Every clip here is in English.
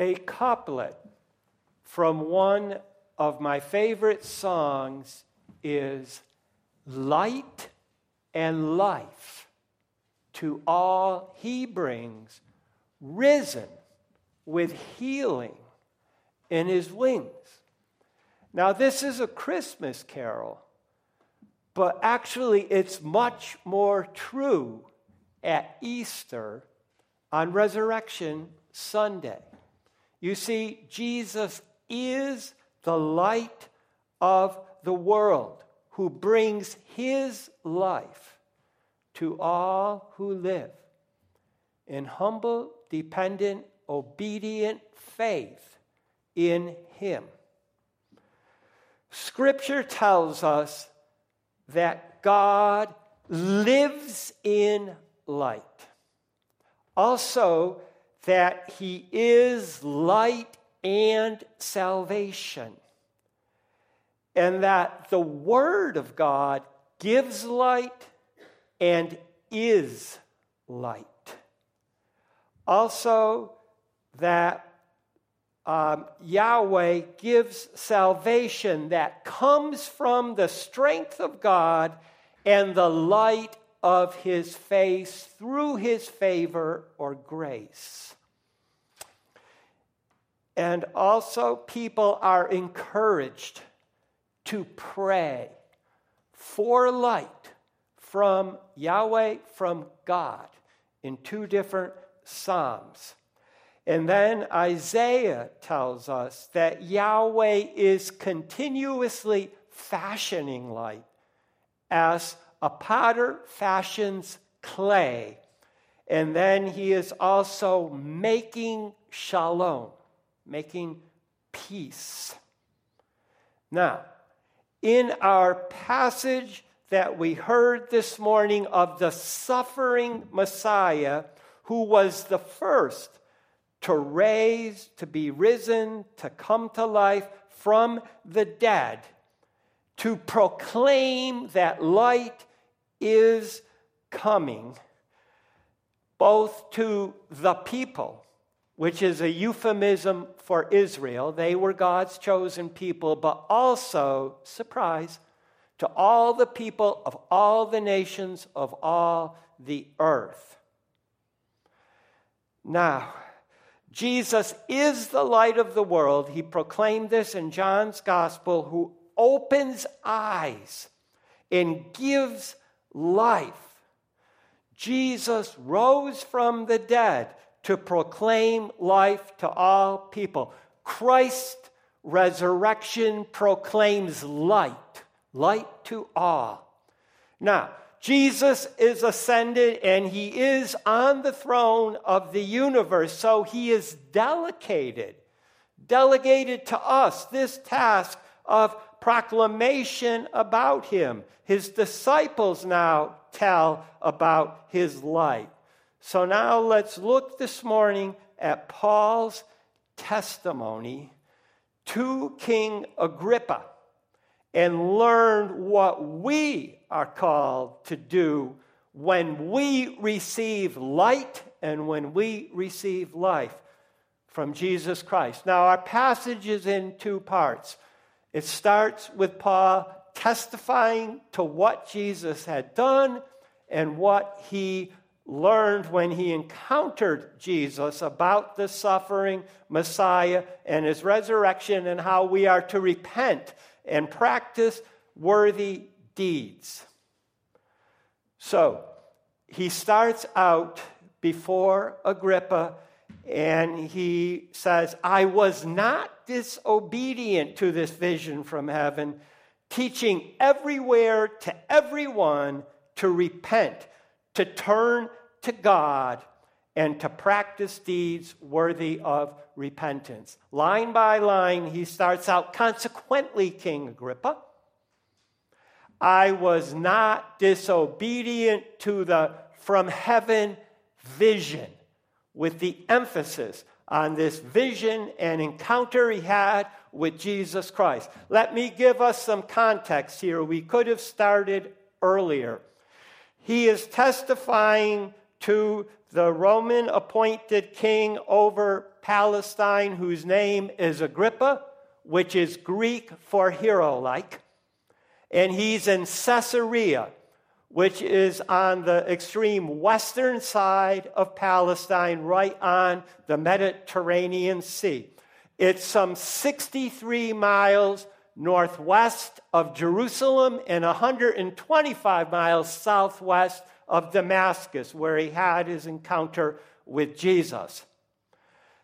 a couplet from one of my favorite songs is light and life to all he brings, risen with healing in his wings. Now, this is a Christmas carol, but actually, it's much more true at Easter on Resurrection Sunday. You see, Jesus is the light of the world who brings his life to all who live in humble, dependent, obedient faith in him. Scripture tells us that God lives in light. Also, that he is light and salvation. And that the Word of God gives light and is light. Also, that um, Yahweh gives salvation that comes from the strength of God and the light of his face through his favor or grace. And also, people are encouraged to pray for light from Yahweh, from God, in two different Psalms. And then Isaiah tells us that Yahweh is continuously fashioning light as a potter fashions clay. And then he is also making shalom, making peace. Now, in our passage that we heard this morning of the suffering Messiah, who was the first to raise, to be risen, to come to life from the dead, to proclaim that light is coming, both to the people, which is a euphemism for Israel. They were God's chosen people, but also, surprise, to all the people of all the nations of all the earth. Now, Jesus is the light of the world. He proclaimed this in John's gospel, who opens eyes and gives life. Jesus rose from the dead to proclaim life to all people. Christ's resurrection proclaims light, light to all. Now, Jesus is ascended and he is on the throne of the universe, so he is delegated, delegated to us this task of proclamation about him. His disciples now tell about his light. So now let's look this morning at Paul's testimony to King Agrippa and learn what we are called to do when we receive light and when we receive life from Jesus Christ. Now, our passage is in two parts. It starts with Paul testifying to what Jesus had done and what he learned when he encountered Jesus about the suffering Messiah and his resurrection and how we are to repent and practice worthy deeds. So he starts out before Agrippa and he says, I was not disobedient to this vision from heaven, teaching everywhere to everyone to repent, to turn to God, and to practice deeds worthy of repentance. Line by line, he starts out, consequently, King Agrippa. I was not disobedient to the from heaven vision, with the emphasis on this vision and encounter he had with Jesus Christ. Let me give us some context here. We could have started earlier. He is testifying to the Roman appointed king over Palestine, whose name is Agrippa, which is Greek for hero like. And he's in Caesarea, which is on the extreme western side of Palestine, right on the Mediterranean Sea. It's some 63 miles northwest of Jerusalem and 125 miles southwest of Damascus, where he had his encounter with Jesus.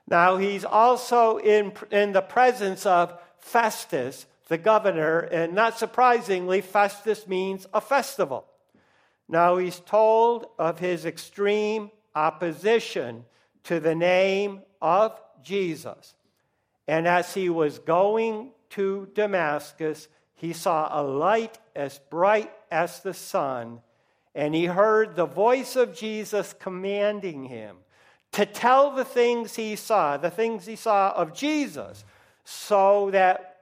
Now, he's also in, in the presence of Festus, the governor, and not surprisingly, Festus means a festival. Now, he's told of his extreme opposition to the name of Jesus. And as he was going to Damascus, he saw a light as bright as the sun, and he heard the voice of Jesus commanding him to tell the things he saw, the things he saw of Jesus, so that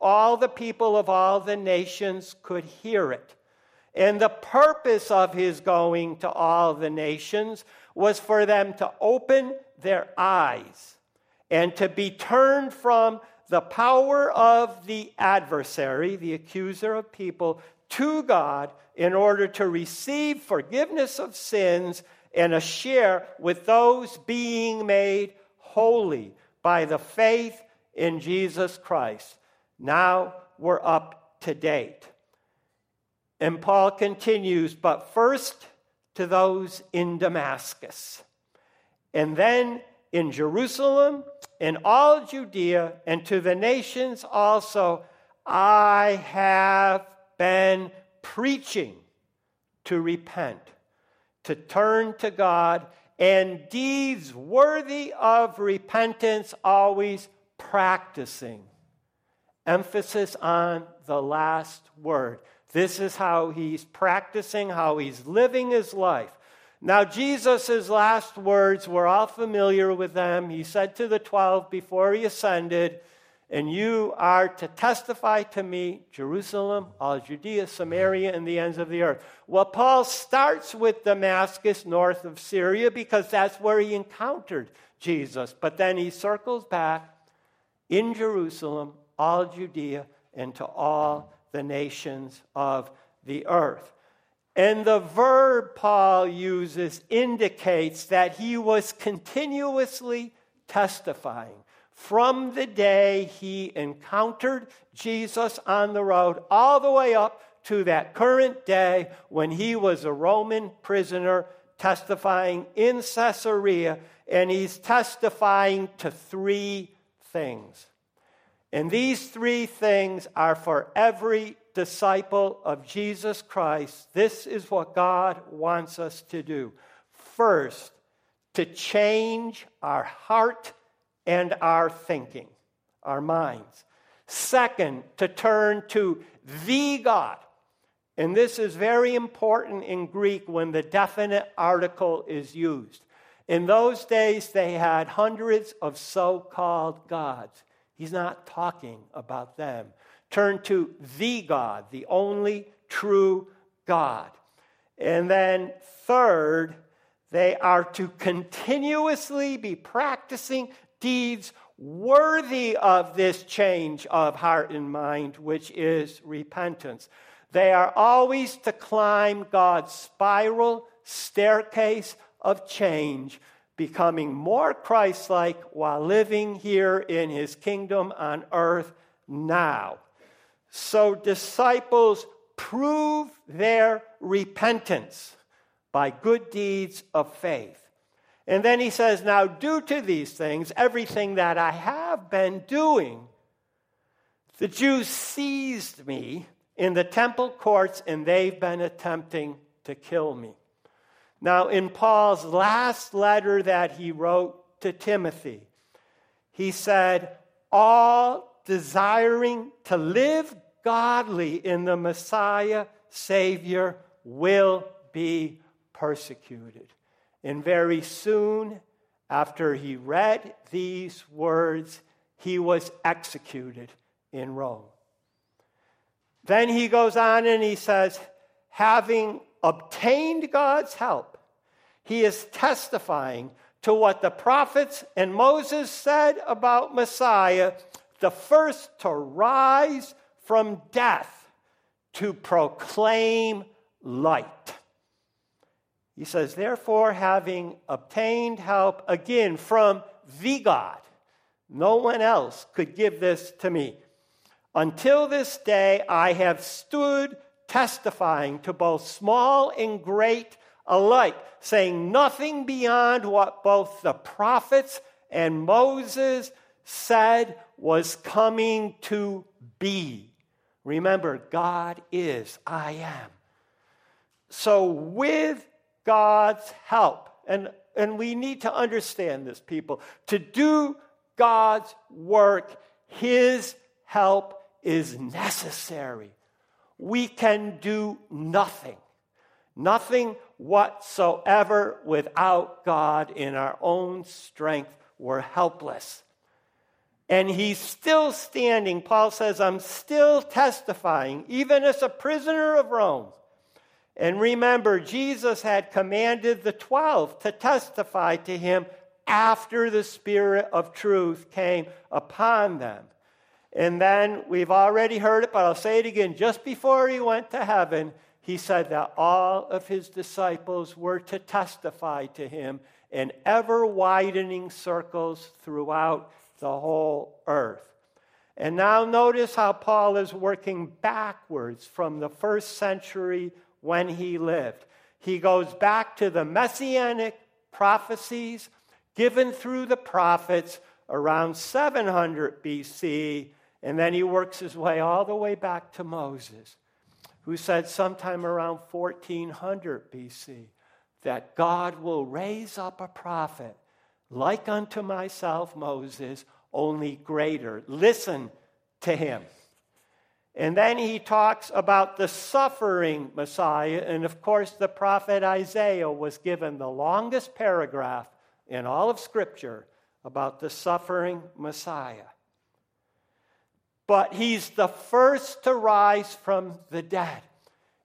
all the people of all the nations could hear it. And the purpose of his going to all the nations was for them to open their eyes and to be turned from the power of the adversary, the accuser of people, to God in order to receive forgiveness of sins and a share with those being made holy by the faith in Jesus Christ. Now we're up to date. And Paul continues, but first to those in Damascus, and then in Jerusalem, in all Judea, and to the nations also, I have been preaching to repent to turn to God, and deeds worthy of repentance, always practicing. Emphasis on the last word. This is how he's practicing, how he's living his life. Now, Jesus' last words, we're all familiar with them. He said to the 12 before he ascended, and you are to testify to me, Jerusalem, all Judea, Samaria, and the ends of the earth. Well, Paul starts with Damascus, north of Syria, because that's where he encountered Jesus. But then he circles back in Jerusalem, all Judea, and to all the nations of the earth. And the verb Paul uses indicates that he was continuously testifying from the day he encountered Jesus on the road all the way up to that current day when he was a Roman prisoner testifying in Caesarea, and he's testifying to three things. And these three things are for every disciple of Jesus Christ. This is what God wants us to do. First, to change our heart and our thinking, our minds. Second, to turn to the God. And this is very important in Greek when the definite article is used. In those days, they had hundreds of so called gods. He's not talking about them. Turn to the God, the only true God. And then, third, they are to continuously be practicing deeds worthy of this change of heart and mind, which is repentance. They are always to climb God's spiral staircase of change, becoming more Christ like while living here in his kingdom on earth now. So, disciples prove their repentance by good deeds of faith. And then he says, Now, due to these things, everything that I have been doing, the Jews seized me in the temple courts and they've been attempting to kill me. Now, in Paul's last letter that he wrote to Timothy, he said, All desiring to live godly in the Messiah, Savior, will be persecuted. And very soon after he read these words, he was executed in Rome. Then he goes on and he says, having obtained God's help, he is testifying to what the prophets and Moses said about Messiah, the first to rise from death to proclaim light. He says, Therefore, having obtained help again from the God, no one else could give this to me. Until this day, I have stood testifying to both small and great alike, saying nothing beyond what both the prophets and Moses said was coming to be. Remember, God is, I am. So, with God's help, and, and we need to understand this, people, to do God's work, His help is necessary. We can do nothing, nothing whatsoever without God in our own strength. We're helpless. And he's still standing. Paul says, I'm still testifying, even as a prisoner of Rome. And remember, Jesus had commanded the 12 to testify to him after the Spirit of truth came upon them. And then we've already heard it, but I'll say it again. Just before he went to heaven, he said that all of his disciples were to testify to him in ever widening circles throughout the whole earth. And now notice how Paul is working backwards from the first century when he lived. He goes back to the messianic prophecies given through the prophets around 700 BC, and then he works his way all the way back to Moses, who said sometime around 1400 BC that God will raise up a prophet like unto myself, Moses, only greater. Listen to him. And then he talks about the suffering Messiah. And of course, the prophet Isaiah was given the longest paragraph in all of Scripture about the suffering Messiah. But he's the first to rise from the dead.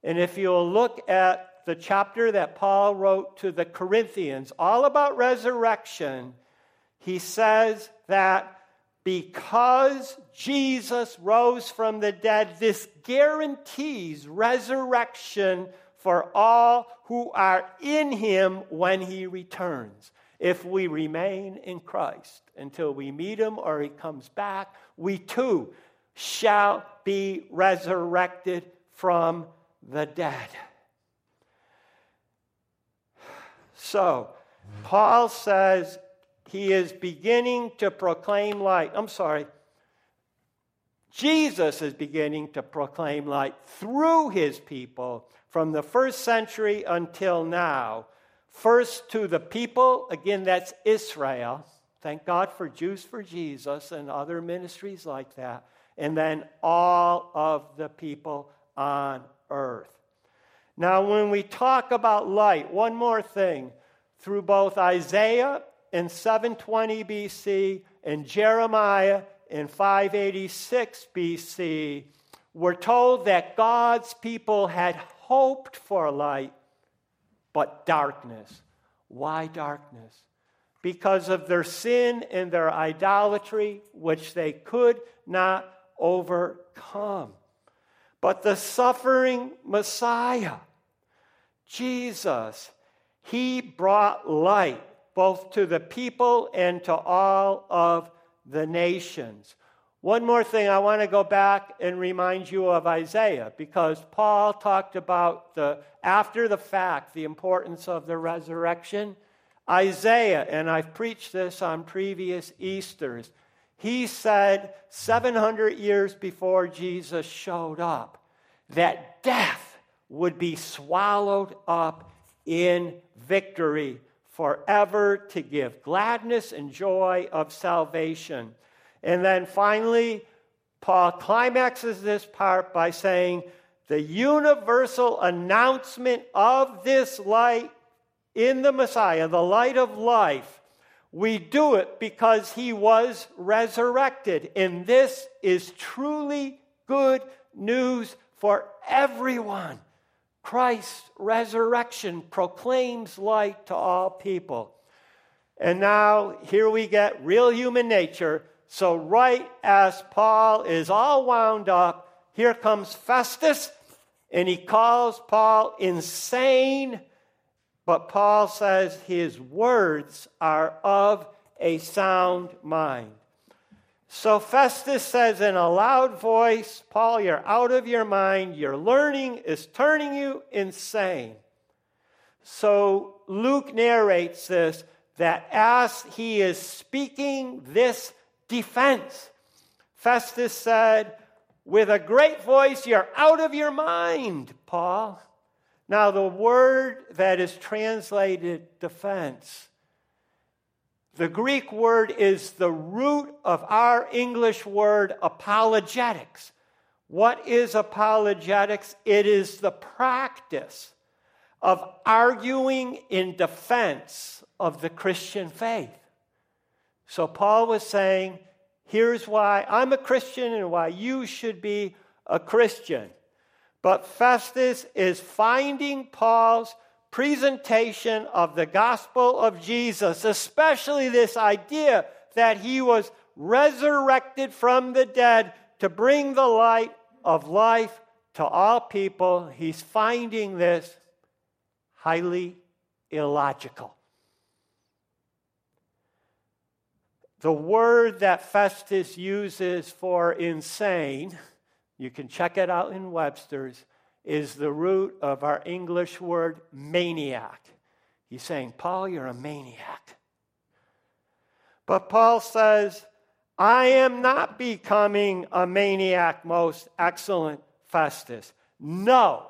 And if you'll look at the chapter that Paul wrote to the Corinthians, all about resurrection, he says that because Jesus rose from the dead, this guarantees resurrection for all who are in him when he returns. If we remain in Christ until we meet him or he comes back, we too shall be resurrected from the dead. So, Paul says he is beginning to proclaim light. I'm sorry. Jesus is beginning to proclaim light through his people from the first century until now. First to the people, again, that's Israel. Thank God for Jews for Jesus and other ministries like that. And then all of the people on earth. Now, when we talk about light, one more thing. Through both Isaiah in 720 BC and Jeremiah in 586 BC, we're told that God's people had hoped for light, but darkness. Why darkness? Because of their sin and their idolatry, which they could not overcome. But the suffering Messiah, Jesus, he brought light both to the people and to all of the nations. One more thing, I want to go back and remind you of Isaiah because Paul talked about the after the fact, the importance of the resurrection. Isaiah, and I've preached this on previous Easters, he said 700 years before Jesus showed up that death would be swallowed up in victory forever to give gladness and joy of salvation. And then finally, Paul climaxes this part by saying, the universal announcement of this light in the Messiah, the light of life, we do it because he was resurrected. And this is truly good news for everyone. Christ's resurrection proclaims light to all people. And now here we get real human nature. So, right as Paul is all wound up, here comes Festus, and he calls Paul insane. But Paul says his words are of a sound mind. So Festus says in a loud voice, Paul, you're out of your mind. Your learning is turning you insane. So Luke narrates this that as he is speaking this defense, Festus said, with a great voice, You're out of your mind, Paul. Now, the word that is translated defense the Greek word is the root of our English word apologetics. What is apologetics? It is the practice of arguing in defense of the Christian faith. So Paul was saying, here's why I'm a Christian and why you should be a Christian. But Festus is finding Paul's presentation of the gospel of Jesus, especially this idea that he was resurrected from the dead to bring the light of life to all people, he's finding this highly illogical. The word that Festus uses for insane, you can check it out in Webster's, is the root of our English word maniac. He's saying, Paul, you're a maniac. But Paul says, I am not becoming a maniac, most excellent Festus. No,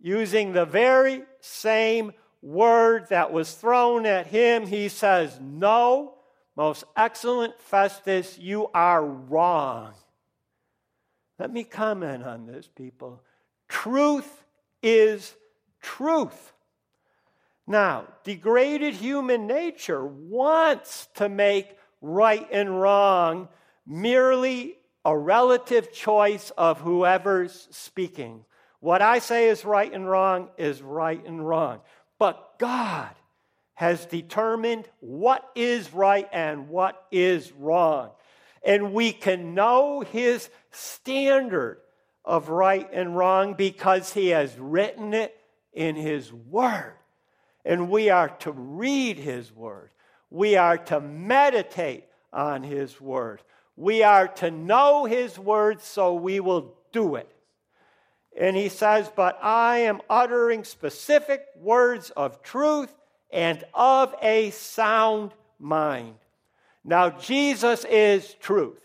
using the very same word that was thrown at him, he says, No, most excellent Festus, you are wrong. Let me comment on this, people. Truth is truth. Now, degraded human nature wants to make right and wrong merely a relative choice of whoever's speaking. What I say is right and wrong is right and wrong. But God has determined what is right and what is wrong. And we can know His standard of right and wrong because he has written it in his word. And we are to read his word. We are to meditate on his word. We are to know his word so we will do it. And he says, But I am uttering specific words of truth and of a sound mind. Now, Jesus is truth.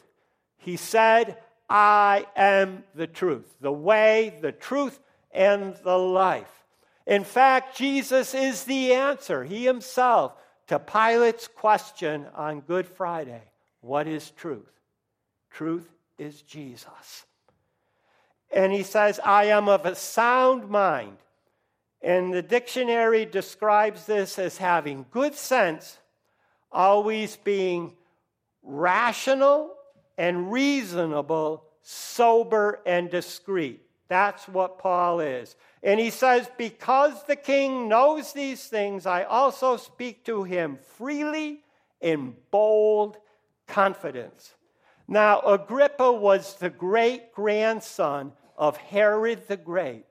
He said, I am the truth, the way, the truth, and the life. In fact, Jesus is the answer, He Himself, to Pilate's question on Good Friday What is truth? Truth is Jesus. And He says, I am of a sound mind. And the dictionary describes this as having good sense, always being rational and reasonable, sober, and discreet. That's what Paul is. And he says, Because the king knows these things, I also speak to him freely in bold confidence. Now, Agrippa was the great grandson of Herod the Great,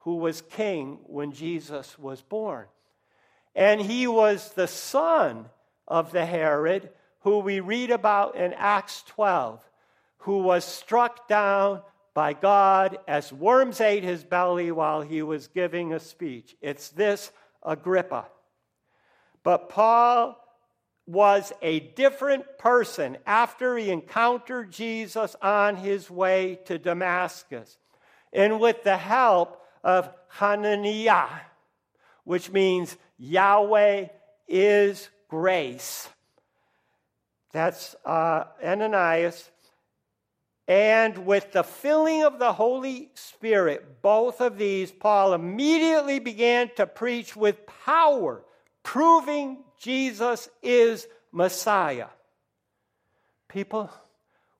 who was king when Jesus was born. And he was the son of the Herod who we read about in Acts 12, who was struck down by God as worms ate his belly while he was giving a speech. It's this Agrippa. But Paul was a different person after he encountered Jesus on his way to Damascus. And with the help of Hananiah, which means Yahweh is grace, that's uh, Ananias. And with the filling of the Holy Spirit, both of these, Paul immediately began to preach with power, proving Jesus is Messiah. People,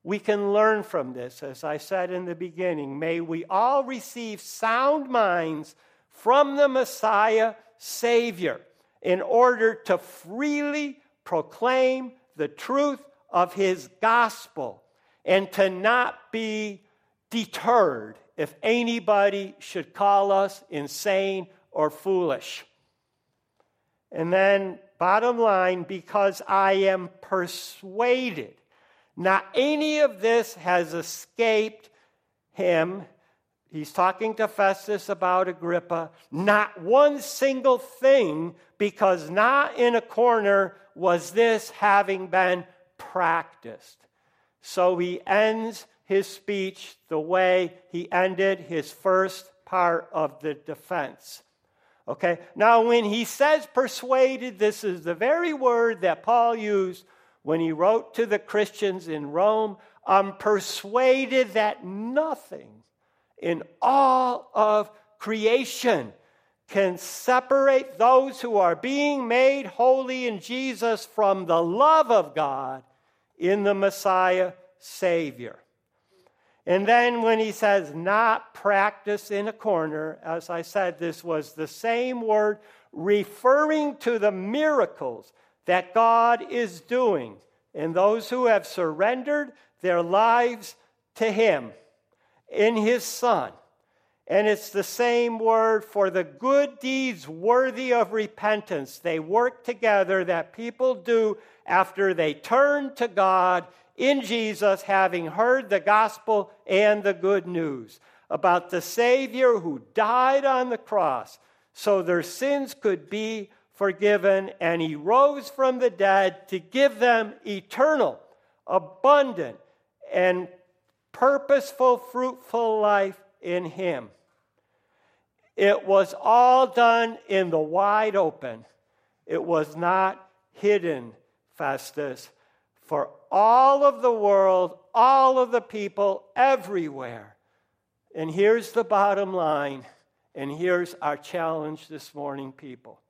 we can learn from this, as I said in the beginning. May we all receive sound minds from the Messiah Savior in order to freely proclaim the truth of his gospel and to not be deterred if anybody should call us insane or foolish. And then, bottom line, because I am persuaded. Not any of this has escaped him. He's talking to Festus about Agrippa. Not one single thing, because not in a corner was this having been practiced. So he ends his speech the way he ended his first part of the defense. Okay, now when he says persuaded, this is the very word that Paul used when he wrote to the Christians in Rome. I'm persuaded that nothing in all of creation can separate those who are being made holy in Jesus from the love of God in the Messiah Savior. And then when he says not practice in a corner, as I said, this was the same word referring to the miracles that God is doing in those who have surrendered their lives to him in his Son. And it's the same word for the good deeds worthy of repentance. They work together that people do after they turn to God in Jesus, having heard the gospel and the good news about the Savior who died on the cross so their sins could be forgiven, and he rose from the dead to give them eternal, abundant, and purposeful, fruitful life in him. It was all done in the wide open. It was not hidden, Festus for all of the world, all of the people, everywhere. And here's the bottom line, and here's our challenge this morning, people.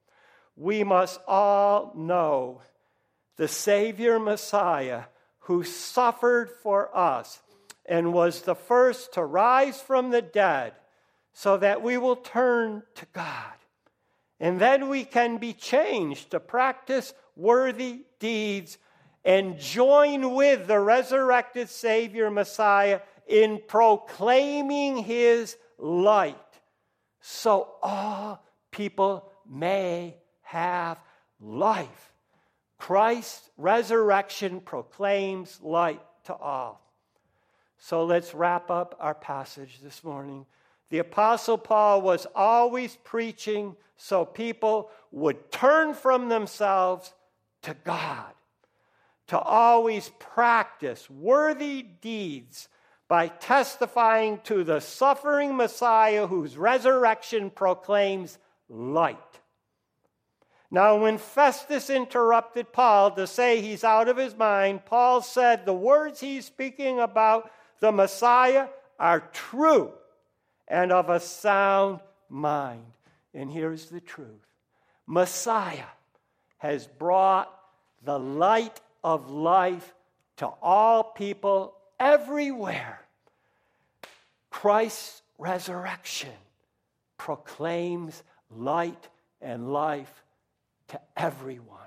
We must all know the Savior Messiah who suffered for us and was the first to rise from the dead so that we will turn to God. And then we can be changed to practice worthy deeds and join with the resurrected Savior Messiah in proclaiming his light so all people may have life. Christ's resurrection proclaims light to all. So let's wrap up our passage this morning. The Apostle Paul was always preaching so people would turn from themselves to God to always practice worthy deeds by testifying to the suffering Messiah whose resurrection proclaims light. Now, when Festus interrupted Paul to say he's out of his mind, Paul said the words he's speaking about the Messiah are true and of a sound mind. And here's the truth Messiah has brought the light of life to all people everywhere. Christ's resurrection proclaims light and life to everyone.